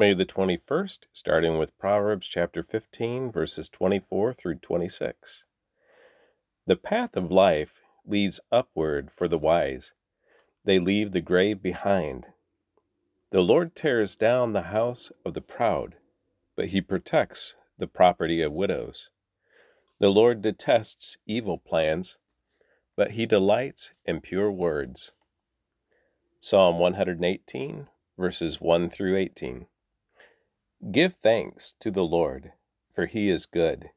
May the 21st, starting with Proverbs chapter 15, verses 24 through 26. The path of life leads upward for the wise, they leave the grave behind. The Lord tears down the house of the proud, but he protects the property of widows. The Lord detests evil plans, but he delights in pure words. Psalm 118, verses 1 through 18. Give thanks to the Lord, for he is good.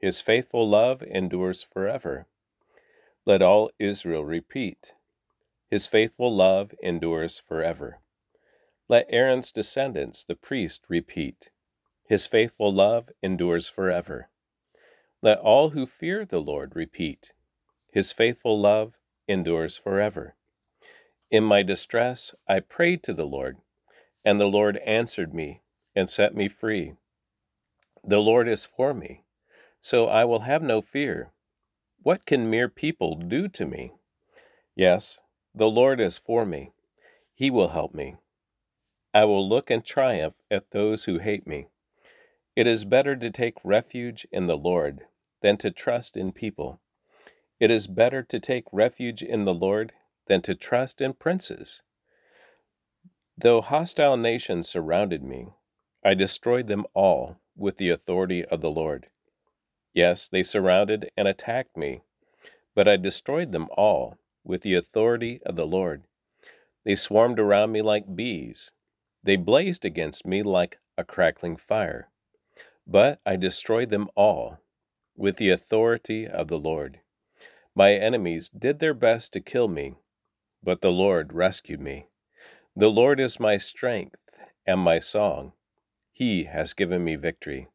His faithful love endures forever. Let all Israel repeat, His faithful love endures forever. Let Aaron's descendants, the priest, repeat, His faithful love endures forever. Let all who fear the Lord repeat, His faithful love endures forever. In my distress I prayed to the Lord, and the Lord answered me and set me free. The Lord is for me, so I will have no fear. What can mere people do to me? Yes, the Lord is for me. He will help me. I will look in triumph at those who hate me. It is better to take refuge in the Lord than to trust in people. It is better to take refuge in the Lord than to trust in princes. Though hostile nations surrounded me, I destroyed them all with the authority of the Lord. Yes, they surrounded and attacked me, but I destroyed them all with the authority of the Lord. They swarmed around me like bees. They blazed against me like a crackling fire. But I destroyed them all with the authority of the Lord. My enemies did their best to kill me, but the Lord rescued me. The Lord is my strength and my song. He has given me victory.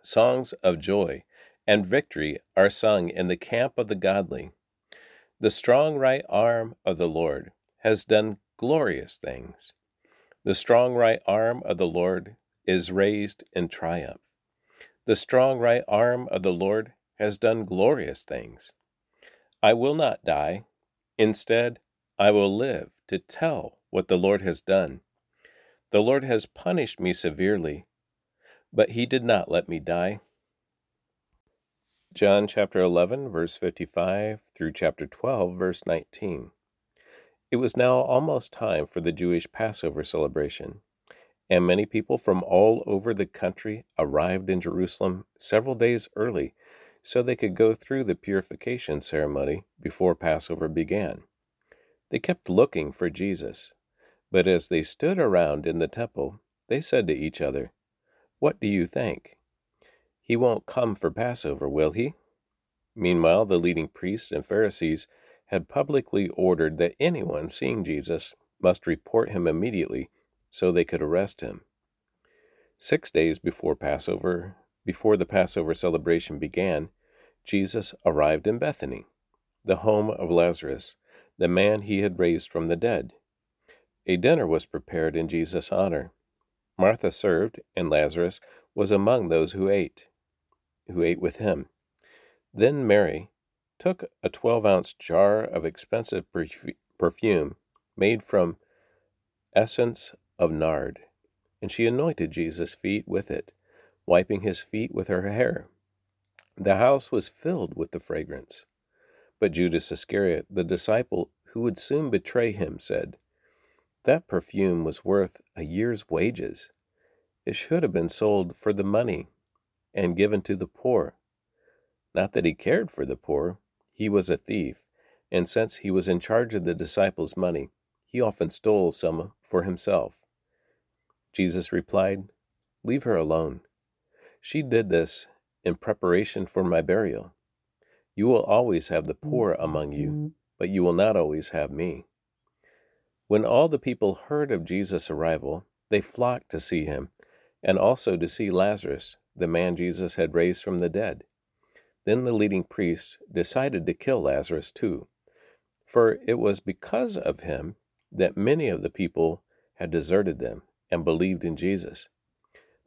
Songs of joy and victory are sung in the camp of the godly. The strong right arm of the Lord has done glorious things. The strong right arm of the Lord is raised in triumph. The strong right arm of the Lord has done glorious things. I will not die. Instead, I will live to tell what the Lord has done. The Lord has punished me severely, but he did not let me die. John chapter 11, verse 55 through chapter 12, verse 19. It was now almost time for the Jewish Passover celebration, and many people from all over the country arrived in Jerusalem several days early so they could go through the purification ceremony before Passover began. They kept looking for Jesus, but as they stood around in the temple, they said to each other, What do you think? He won't come for Passover, will he? Meanwhile, the leading priests and Pharisees had publicly ordered that anyone seeing Jesus must report him immediately so they could arrest him. Six days before Passover, before the Passover celebration began, Jesus arrived in Bethany, the home of Lazarus, the man he had raised from the dead. A dinner was prepared in Jesus' honor. Martha served, and Lazarus was among those who ate, who ate with him. Then Mary took a twelve ounce jar of expensive perfume made from essence of nard, and she anointed Jesus' feet with it, wiping his feet with her hair. The house was filled with the fragrance. But Judas Iscariot, the disciple who would soon betray him, said, that perfume was worth a year's wages. It should have been sold for the money and given to the poor. Not that he cared for the poor, he was a thief, and since he was in charge of the disciples' money, he often stole some for himself. Jesus replied, Leave her alone. She did this in preparation for my burial. You will always have the poor among you, mm-hmm. but you will not always have me. When all the people heard of Jesus' arrival, they flocked to see him, and also to see Lazarus, the man Jesus had raised from the dead. Then the leading priests decided to kill Lazarus too, for it was because of him that many of the people had deserted them and believed in Jesus.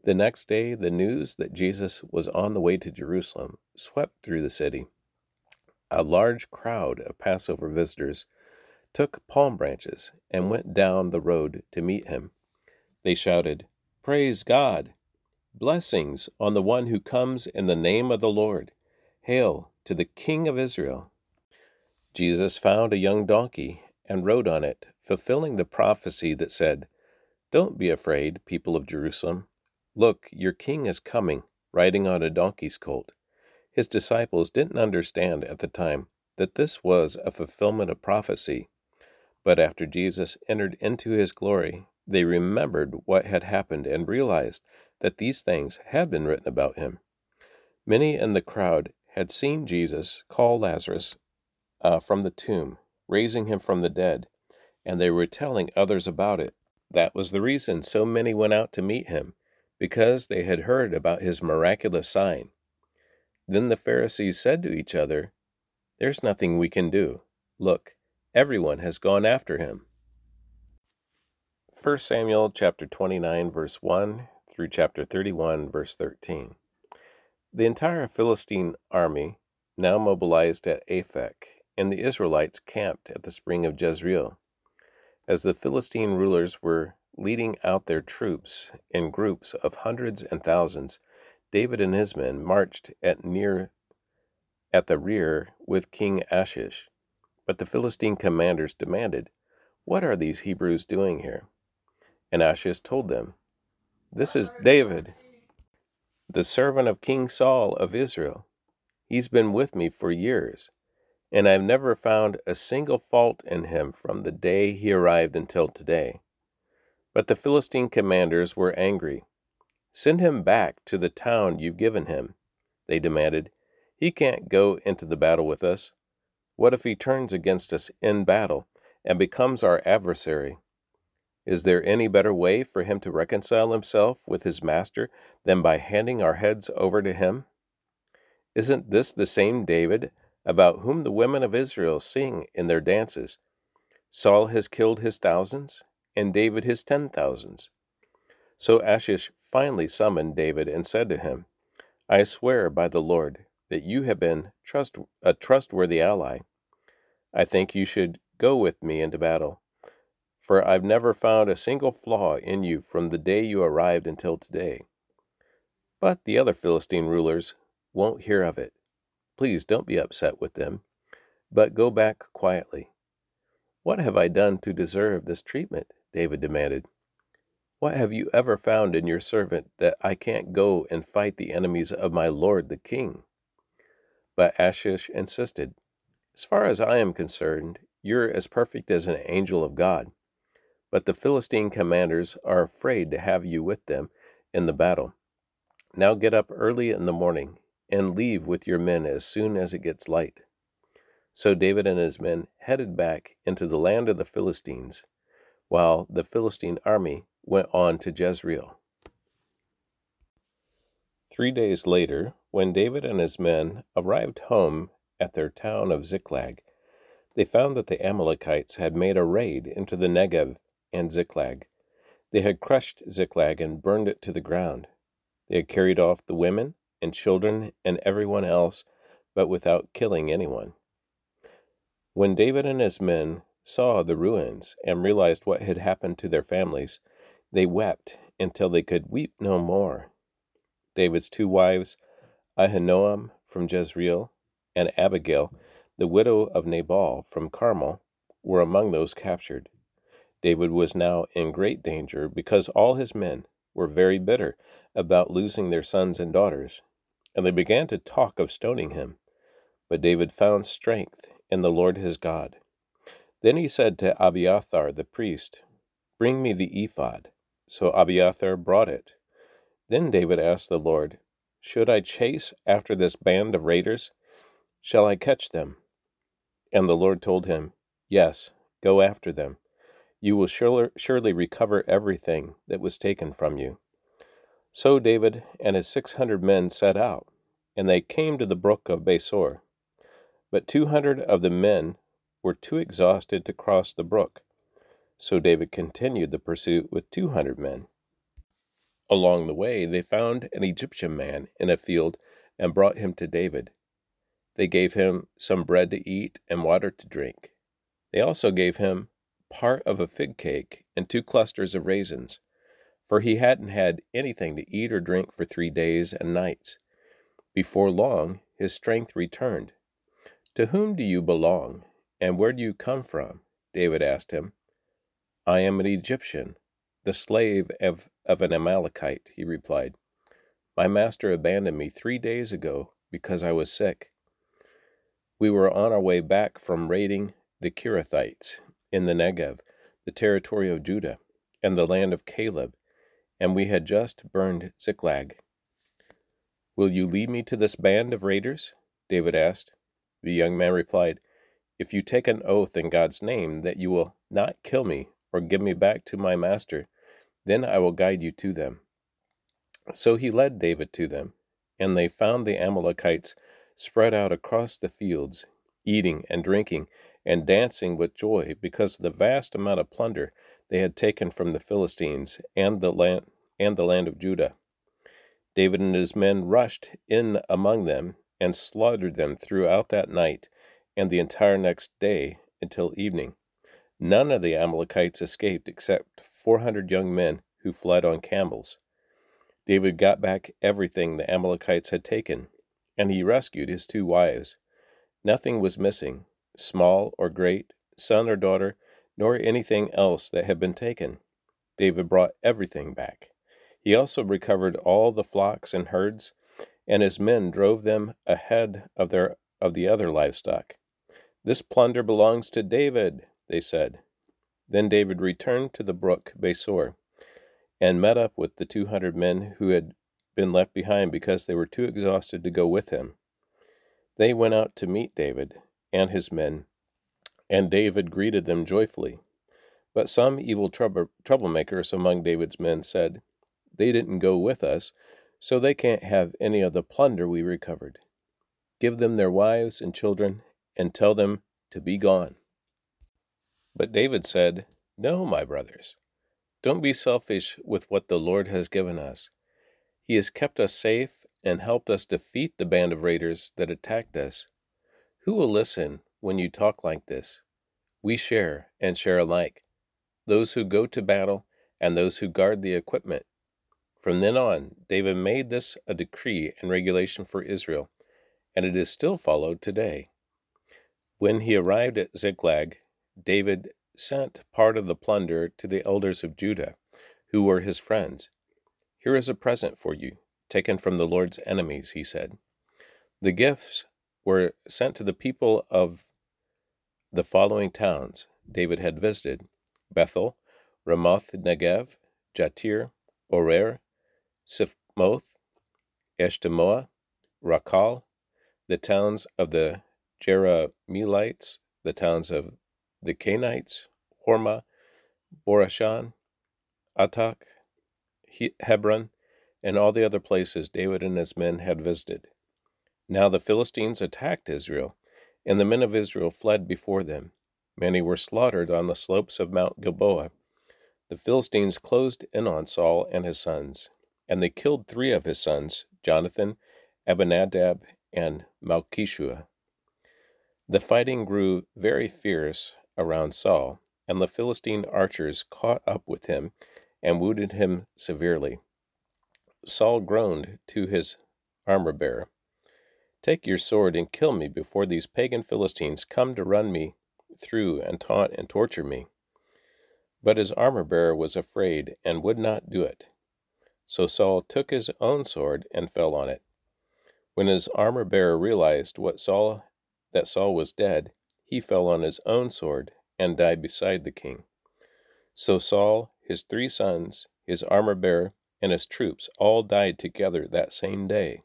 The next day, the news that Jesus was on the way to Jerusalem swept through the city. A large crowd of Passover visitors took palm branches and went down the road to meet him. They shouted, Praise God! Blessings on the one who comes in the name of the Lord. Hail to the King of Israel. Jesus found a young donkey and rode on it, fulfilling the prophecy that said, Don't be afraid, people of Jerusalem. Look, your king is coming, riding on a donkey's colt. His disciples didn't understand at the time that this was a fulfillment of prophecy. But after Jesus entered into his glory, they remembered what had happened and realized that these things had been written about him. Many in the crowd had seen Jesus call Lazarus uh, from the tomb, raising him from the dead, and they were telling others about it. That was the reason so many went out to meet him, because they had heard about his miraculous sign. Then the Pharisees said to each other, There's nothing we can do. Look, everyone has gone after him. 1 Samuel chapter 29 verse 1 through chapter 31 verse 13. The entire Philistine army now mobilized at Aphek, and the Israelites camped at the spring of Jezreel. As the Philistine rulers were leading out their troops in groups of hundreds and thousands, David and his men marched at near at the rear with King Achish. But the Philistine commanders demanded, What are these Hebrews doing here? And Achish told them, This is David, the servant of King Saul of Israel. He's been with me for years, and I've never found a single fault in him from the day he arrived until today. But the Philistine commanders were angry Send him back to the town you've given him, they demanded. He can't go into the battle with us. What if he turns against us in battle and becomes our adversary? Is there any better way for him to reconcile himself with his master than by handing our heads over to him? Isn't this the same David about whom the women of Israel sing in their dances? Saul has killed his thousands, and David his ten thousands. So Achish finally summoned David and said to him, I swear by the Lord that you have been trust, a trustworthy ally. I think you should go with me into battle, for I've never found a single flaw in you from the day you arrived until today. But the other Philistine rulers won't hear of it. Please don't be upset with them, but go back quietly. What have I done to deserve this treatment? David demanded. What have you ever found in your servant that I can't go and fight the enemies of my lord the king? But Achish insisted, As far as I am concerned, you're as perfect as an angel of God. But the Philistine commanders are afraid to have you with them in the battle. Now get up early in the morning and leave with your men as soon as it gets light. So David and his men headed back into the land of the Philistines, while the Philistine army went on to Jezreel. Three days later, when David and his men arrived home at their town of Ziklag, they found that the Amalekites had made a raid into the Negev and Ziklag. They had crushed Ziklag and burned it to the ground. They had carried off the women and children and everyone else, but without killing anyone. When David and his men saw the ruins and realized what had happened to their families, they wept until they could weep no more. David's two wives, Ahinoam from Jezreel and Abigail, the widow of Nabal from Carmel, were among those captured. David was now in great danger because all his men were very bitter about losing their sons and daughters, and they began to talk of stoning him. But David found strength in the Lord his God. Then he said to Abiathar the priest, Bring me the ephod. So Abiathar brought it. Then David asked the Lord, Should I chase after this band of raiders? Shall I catch them? And the Lord told him, Yes, go after them. You will surely recover everything that was taken from you. So David and his six hundred men set out, and they came to the brook of Besor. But two hundred of the men were too exhausted to cross the brook, so David continued the pursuit with 200 men. Along the way, they found an Egyptian man in a field and brought him to David. They gave him some bread to eat and water to drink. They also gave him part of a fig cake and two clusters of raisins. for he hadn't had anything to eat or drink for three days and nights. Before long, his strength returned. To whom do you belong, and where do you come from? David asked him. I am an Egyptian, the slave of, of an Amalekite, he replied. My master abandoned me three days ago because I was sick. We were on our way back from raiding the Kerethites in the Negev, the territory of Judah, and the land of Caleb, and we had just burned Ziklag. Will you lead me to this band of raiders? David asked. The young man replied, If you take an oath in God's name that you will not kill me or give me back to my master, then I will guide you to them. So he led David to them, and they found the Amalekites spread out across the fields, eating and drinking and dancing with joy because of the vast amount of plunder they had taken from the Philistines and the land and the land of Judah. David and his men rushed in among them and slaughtered them throughout that night and the entire next day until evening. None of the Amalekites escaped except 400 young men who fled on camels. David got back everything the Amalekites had taken, and he rescued his two wives. Nothing was missing, small or great, son or daughter, nor anything else that had been taken. David brought everything back. He also recovered all the flocks and herds, and his men drove them ahead of their of the other livestock. This plunder belongs to David, they said. Then David returned to the brook Besor and met up with the two hundred men who had been left behind because they were too exhausted to go with him. They went out to meet David and his men, and David greeted them joyfully. But some evil trouble, troublemakers among David's men said, They didn't go with us, so they can't have any of the plunder we recovered. Give them their wives and children, and tell them to be gone. But David said, No, my brothers. Don't be selfish with what the Lord has given us. He has kept us safe and helped us defeat the band of raiders that attacked us. Who will listen when you talk like this? We share and share alike those who go to battle and those who guard the equipment. From then on, David made this a decree and regulation for Israel, and it is still followed today. When he arrived at Ziklag, David sent part of the plunder to the elders of Judah, who were his friends. Here is a present for you, taken from the Lord's enemies, he said. The gifts were sent to the people of the following towns David had visited Bethel, Ramoth Negev, Jattir, Aroer, Siphmoth, Eshtemoa, Racal, the towns of the Jerahmeelites, the towns of the Kenites, Hormah, Borashan, Athach, Hebron, and all the other places David and his men had visited. Now the Philistines attacked Israel, and the men of Israel fled before them. Many were slaughtered on the slopes of Mount Gilboa. The Philistines closed in on Saul and his sons, and they killed three of his sons, Jonathan, Abinadab, and Malkishua. The fighting grew very fierce around Saul, and the Philistine archers caught up with him and wounded him severely. Saul groaned to his armor bearer, Take your sword and kill me before these pagan Philistines come to run me through and taunt and torture me. But his armor bearer was afraid and would not do it. So Saul took his own sword and fell on it. When his armor bearer realized what Saul that Saul was dead, he fell on his own sword and died beside the king. So Saul, his three sons, his armor bearer, and his troops all died together that same day.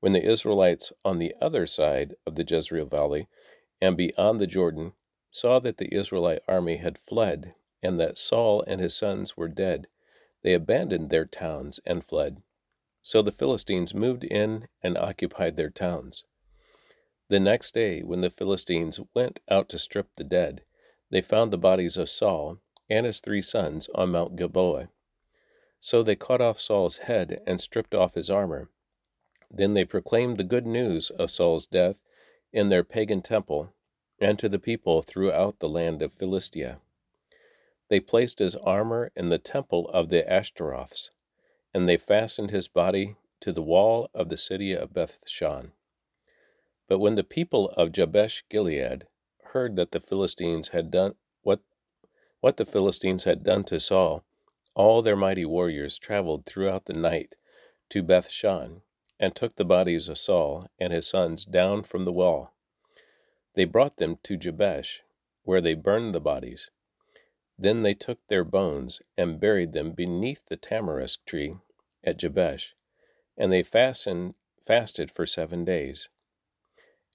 When the Israelites on the other side of the Jezreel Valley and beyond the Jordan saw that the Israelite army had fled and that Saul and his sons were dead, they abandoned their towns and fled. So the Philistines moved in and occupied their towns. The next day, when the Philistines went out to strip the dead, they found the bodies of Saul and his three sons on Mount Gilboa. So they cut off Saul's head and stripped off his armor then they proclaimed the good news of Saul's death in their pagan temple and to the people throughout the land of Philistia. They placed his armor in the temple of the Ashtoreths, and they fastened his body to the wall of the city of Bethshan. But when the people of Jabesh Gilead heard that the Philistines had done what what the Philistines had done to Saul, all their mighty warriors traveled throughout the night to Bethshan, and took the bodies of Saul and his sons down from the wall. They brought them to Jabesh, where they burned the bodies. Then they took their bones and buried them beneath the tamarisk tree at Jabesh, and they fastened, fasted for seven days.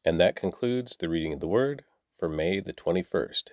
And that concludes the reading of the Word for May the 21st.